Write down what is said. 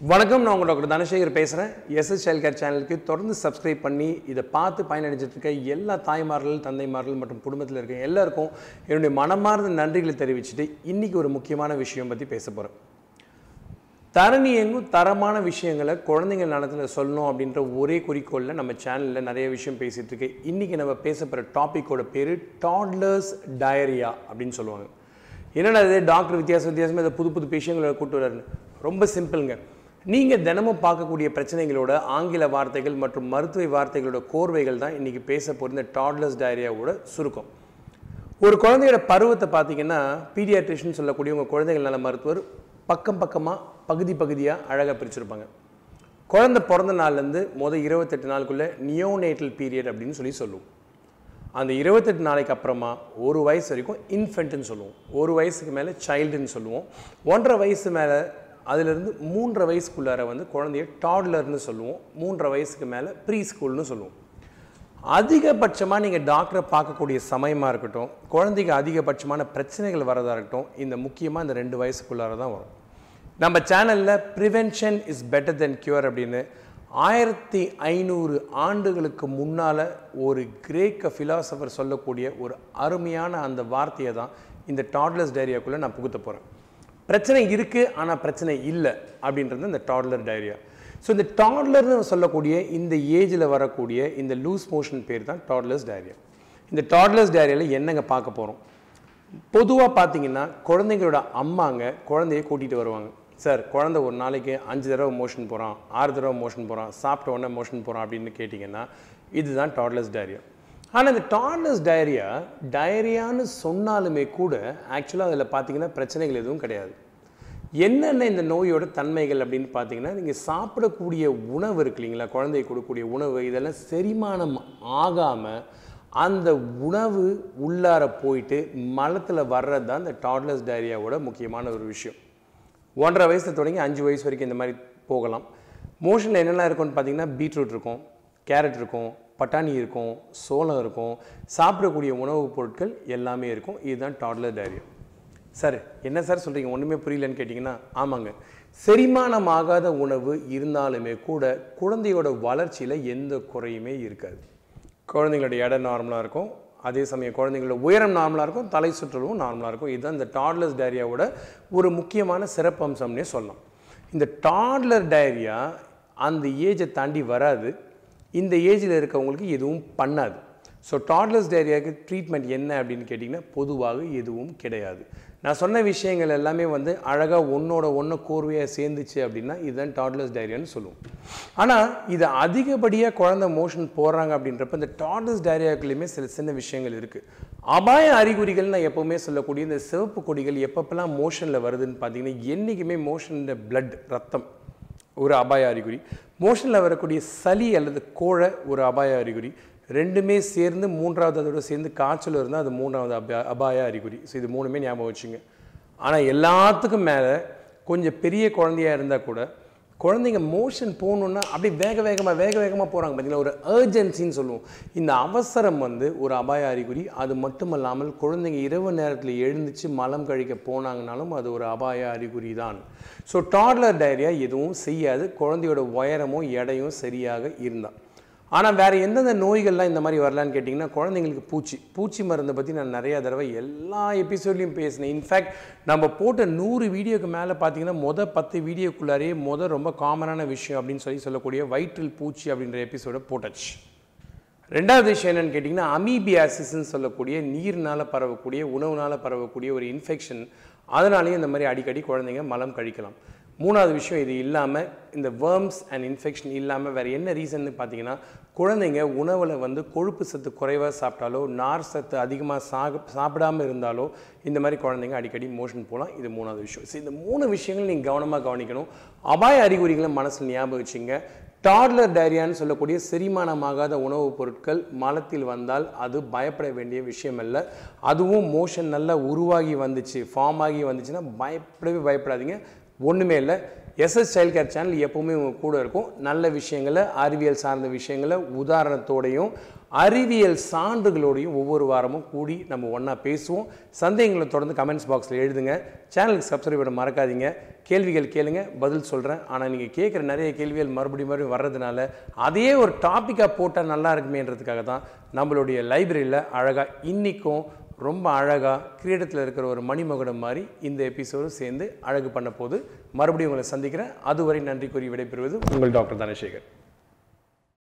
வணக்கம் நான் உங்கள் டாக்டர் தனசேகர் பேசுகிறேன் எஸ்எஸ் சைல்ட் கேர் சேனலுக்கு தொடர்ந்து சப்ஸ்கிரைப் பண்ணி இதை பார்த்து பயனடைஞ்சிட்டு இருக்க எல்லா தாய்மார்கள் தந்தைமார்கள் மற்றும் குடும்பத்தில் இருக்க எல்லாருக்கும் என்னுடைய மனமார்ந்த நன்றிகளை தெரிவிச்சுட்டு இன்றைக்கி ஒரு முக்கியமான விஷயம் பற்றி பேச போகிறேன் தரணி எங்கும் தரமான விஷயங்களை குழந்தைங்க நலத்தில் சொல்லணும் அப்படின்ற ஒரே குறிக்கோளில் நம்ம சேனலில் நிறைய விஷயம் பேசிகிட்டு இருக்கு இன்றைக்கி நம்ம பேச போகிற டாப்பிக்கோட பேர் டாட்லர்ஸ் டயரியா அப்படின்னு சொல்லுவாங்க. என்னென்னா அது டாக்டர் வித்தியாசம் வித்தியாசமாக இதை புது புது விஷயங்களை கூட்டு வர்றாருன்னு. ரொம்ப சிம்பிளுங்க நீங்கள் தினமும் பார்க்கக்கூடிய பிரச்சனைகளோட ஆங்கில வார்த்தைகள் மற்றும் மருத்துவ வார்த்தைகளோட கோர்வைகள் தான் இன்றைக்கி பேச போகிற இந்த டயரியாவோட சுருக்கம். ஒரு குழந்தையோட பருவத்தை பார்த்தீங்கன்னா பீடியாட்ரிஷன் சொல்லக்கூடிய உங்கள் குழந்தைகள் நல மருத்துவர் பக்கம் பக்கமாக பகுதி பகுதியாக அழகாக பிரிச்சிருப்பாங்க. குழந்தை பிறந்த நாள்லேருந்து மொதல் இருபத்தெட்டு நாளுக்குள்ளே நியோனேட்டல் பீரியட் அப்படின்னு சொல்லி சொல்லுவோம் அந்த இருபத்தெட்டு நாளைக்கு அப்புறமா ஒரு வயசு வரைக்கும் இன்ஃபென்ட்டுன்னு சொல்லுவோம். ஒரு வயசுக்கு மேலே சைல்டுன்னு சொல்லுவோம். ஒன்றரை வயசு மேலே அதிலிருந்து மூன்றரை வயசுக்குள்ளார வந்து குழந்தைய டாட்லர்னு சொல்லுவோம். மூன்றரை வயசுக்கு மேலே ப்ரீ ஸ்கூல்னு சொல்லுவோம். அதிகபட்சமாக நீங்கள் டாக்டரை பார்க்கக்கூடிய சமயமாக இருக்கட்டும் குழந்தைக்கு அதிகபட்சமான பிரச்சனைகள் வரதாக இருக்கட்டும் இந்த முக்கியமாக இந்த ரெண்டு வயசுக்குள்ளார தான் வரும். நம்ம சேனலில் prevention is better than cure அப்படின்னு ஆயிரத்தி ஐநூறு ஆண்டுகளுக்கு முன்னால் ஒரு கிரேக்க ஃபிலாசபர் சொல்லக்கூடிய ஒரு அருமையான அந்த வார்த்தையை தான் இந்த டாட்லர்ஸ் டைரியாக்குள்ளே நான் புகுத்த போகிறேன் பிரச்சனை இருக்குது ஆனால் பிரச்சனை இல்லை அப்படின்றது இந்த டாட்லர் டைரியா ஸோ இந்த டாட்லர்னு சொல்லக்கூடிய இந்த ஏஜில் வரக்கூடிய இந்த லூஸ் மோஷன் பேர் தான் டாட்லர்ஸ் டைரியா இந்த டாட்லர்ஸ் டைரியாவில் என்னங்க பார்க்க போகிறோம் பொதுவாக பார்த்தீங்கன்னா குழந்தைங்களோட அம்மாங்க குழந்தைய கூட்டிகிட்டு வருவாங்க. சார் குழந்தை ஒரு நாளைக்கு அஞ்சு தடவை மோஷன் போகிறான் ஆறு தடவை மோஷன் போகிறான் சாப்பிட்ட உடனே மோஷன் போகிறான் அப்படின்னு கேட்டிங்கன்னா இதுதான் டாட்லர்ஸ் டைரியா ஆனால் இந்த டாட்லர்ஸ் டயரியா டயரியான்னு சொன்னாலுமே கூட ஆக்சுவலாக அதில் பார்த்தீங்கன்னா பிரச்சனைகள் எதுவும் கிடையாது. என்னென்ன இந்த நோயோட தன்மைகள் அப்படின்னு பார்த்தீங்கன்னா நீங்கள் சாப்பிடக்கூடிய உணவு இருக்கு இல்லைங்களா? குழந்தைக்கு கொடுக்கக்கூடிய உணவு இதெல்லாம் செரிமானம் ஆகாமல் அந்த உணவு உள்ளார போயிட்டு மலத்தில் வர்றது தான் இந்த டாட்லர்ஸ் டைரியாவோட முக்கியமான ஒரு விஷயம். ஒன்றரை வயசில் தொடங்கி அஞ்சு வயசு வரைக்கும் இந்த மாதிரி போகலாம். மோஷனில் என்னெல்லாம் இருக்கும்னு பார்த்தீங்கன்னா பீட்ரூட் இருக்கும் கேரட் இருக்கும் பட்டாணி இருக்கும் சோளம் இருக்கும். சாப்பிடக்கூடிய உணவுப் பொருட்கள் எல்லாமே இருக்கும். இதுதான் டாட்லர் டைரியா சார் என்ன சார் சொல்கிறீங்க ஒன்றுமே புரியலன்னு கேட்டிங்கன்னா ஆமாங்க. செரிமானம் ஆகாத உணவு இருந்தாலுமே கூட குழந்தையோட வளர்ச்சியில் எந்த குறையுமே இருக்காது. குழந்தைங்களோட எடை நார்மலாக இருக்கும். அதே சமயம் குழந்தைங்களோட உயரம் நார்மலாக இருக்கும். தலை சுற்றலும் நார்மலாக இருக்கும். இதுதான் இந்த டாட்லர்ஸ் டயரியாவோட ஒரு முக்கியமான சிறப்பம்சம்னே சொல்லலாம். இந்த டாட்லர் டயரியா அந்த ஏஜை தாண்டி வராது. இந்த ஏஜில் இருக்கவங்களுக்கு எதுவும் பண்ணாது. ஸோ டாட்லர்ஸ் டயரியாவுக்கு ட்ரீட்மெண்ட் என்ன அப்படின்னு கேட்டிங்கன்னா பொதுவாக எதுவும் கிடையாது. நான் சொன்ன விஷயங்கள் எல்லாமே வந்து அழகாக ஒன்றோட ஒன்று கோர்வையாக சேர்ந்துச்சு அப்படின்னா இதுதான் டாட்லர்ஸ் டைரியான்னு சொல்லுவோம். ஆனால் இது அதிகப்படியாக குழந்தை மோஷன் போடுறாங்க அப்படின்றப்ப இந்த டாட்லர்ஸ் டைரியாக்குள்ளேயுமே சில சின்ன விஷயங்கள் இருக்குது அபாய அறிகுறிகள் நான் எப்போவுமே சொல்லக்கூடிய இந்த சிவப்பு கொடிகள் எப்பப்பெல்லாம் மோஷனில் வருதுன்னு பார்த்தீங்கன்னா என்றைக்குமே மோஷனில் பிளட் ரத்தம் ஒரு அபாய அறிகுறி. மோஷனில் வரக்கூடிய சளி அல்லது கோழை ஒரு அபாய அறிகுறி. ரெண்டுமே சேர்ந்து மூன்றாவது அதோட சேர்ந்து காய்ச்சல் இருந்தால் அது மூன்றாவது அபா அபாய அறிகுறி. ஸோ இது மூணுமே ஞாபகம் வச்சுங்க. ஆனால் எல்லாத்துக்கும் மேலே கொஞ்சம் பெரிய குழந்தையாக இருந்தால் கூட குழந்தைங்க மோஷன் போகணுன்னா அப்படியே வேக வேகமாக வேக வேகமாக போகிறாங்க பார்த்தீங்களா ஒரு அர்ஜென்சின்னு சொல்லுவோம். இந்த அவசரம் வந்து ஒரு அபாய அறிகுறி. அது மட்டுமல்லாமல் குழந்தைங்க இரவு நேரத்தில் எழுந்துச்சு மலம் கழிக்க போனாங்கனாலும் அது ஒரு அபாய அறிகுறி தான். ஸோ டாட்லர் டைரியா எதுவும் செய்யாது. குழந்தையோட உயரமும் எடையும் சரியாக இருந்தால் ஆனால் வேறு எந்தெந்த நோய்கள்லாம் இந்த மாதிரி வரலான்னு கேட்டிங்கன்னா குழந்தைங்களுக்கு பூச்சி. பூச்சி மருந்தை பற்றி நான் நிறையா தடவை எல்லா எபிசோட்லையும் பேசினேன். இன்ஃபேக்ட் நம்ம போட்ட நூறு வீடியோக்கு மேலே பார்த்தீங்கன்னா மொதல் பத்து வீடியோக்குள்ளாரே மொதல் ரொம்ப காமனான விஷயம் அப்படின்னு சொல்லி சொல்லக்கூடிய வயிற்றில் பூச்சி அப்படின்ற எபிசோடை போட்டாச்சு. ரெண்டாவது விஷயம் என்னென்னு கேட்டிங்கன்னா அமீபியாசிஸ்ன்னு சொல்லக்கூடிய நீர்னால் பரவக்கூடிய உணவுனால் பரவக்கூடிய ஒரு இன்ஃபெக்ஷன் அதனாலேயும் இந்த மாதிரி அடிக்கடி குழந்தைங்க மலம் கழிக்கலாம். மூணாவது விஷயம் இது இல்லாமல் இந்த வேர்ம்ஸ் அண்ட் இன்ஃபெக்ஷன் இல்லாமல் வேறு என்ன ரீசன்னு பார்த்தீங்கன்னா குழந்தைங்க உணவில் வந்து கொழுப்பு சத்து குறைவாக சாப்பிட்டாலோ நார் சத்து அதிகமாக சாக சாப்பிடாமல் இருந்தாலோ இந்த மாதிரி குழந்தைங்க அடிக்கடி மோஷன் போகலாம் இது மூணாவது விஷயம். ஸோ இந்த மூணு விஷயங்கள் நீங்கள் கவனமாக கவனிக்கணும். அபாய அறிகுறிகளை மனசில் ஞாபகம் வச்சுங்க. டாட்லர் டைரியான்னு சொல்லக்கூடிய செரிமானமாகாத உணவுப் பொருட்கள் மலத்தில் வந்தால் அது பயப்பட வேண்டிய விஷயம் இல்லை அதுவும் மோஷன் நல்லா உருவாகி வந்துச்சு ஃபார்ம் ஆகி வந்துச்சுன்னா பயப்படவே பயப்படாதீங்க. ஒன்றுமே இல்லை. எஸ்எஸ் சைல்ட் கேர் சேனல் எப்போவுமே உங்கள் கூட இருக்கும். நல்ல விஷயங்களை அறிவியல் சார்ந்த விஷயங்களை உதாரணத்தோடையும் அறிவியல் சான்றுகளோடையும் ஒவ்வொரு வாரமும் கூடி நம்ம ஒன்றா பேசுவோம். சந்தேகங்களை தொடர்ந்து கமெண்ட்ஸ் பாக்ஸில் எழுதுங்க. சேனலுக்கு சப்ஸ்கிரைப் பண்ண மறக்காதீங்க. கேள்விகள் கேளுங்க. பதில் சொல்கிறேன் ஆனால் நீங்கள் கேட்குற நிறைய கேள்விகள் மறுபடியும் மறுபடியும் வர்றதுனால அதையே ஒரு டாப்பிக்காக போட்டால் நல்லா இருக்குமேன்றதுக்காக தான் நம்மளுடைய லைப்ரரியில் அழகாக இன்றைக்கும் ரொம்ப அழகாக கிரீடத்தில் இருக்கிற ஒரு மணிமகுடம் மாதிரி இந்த எபிசோடும் சேர்ந்து அழகு பண்ண போது மறுபடியும் உங்களை சந்திக்கிறேன். அதுவரை நன்றி கூறி விடைபெறுவது உங்கள் டாக்டர் தனசேகர்.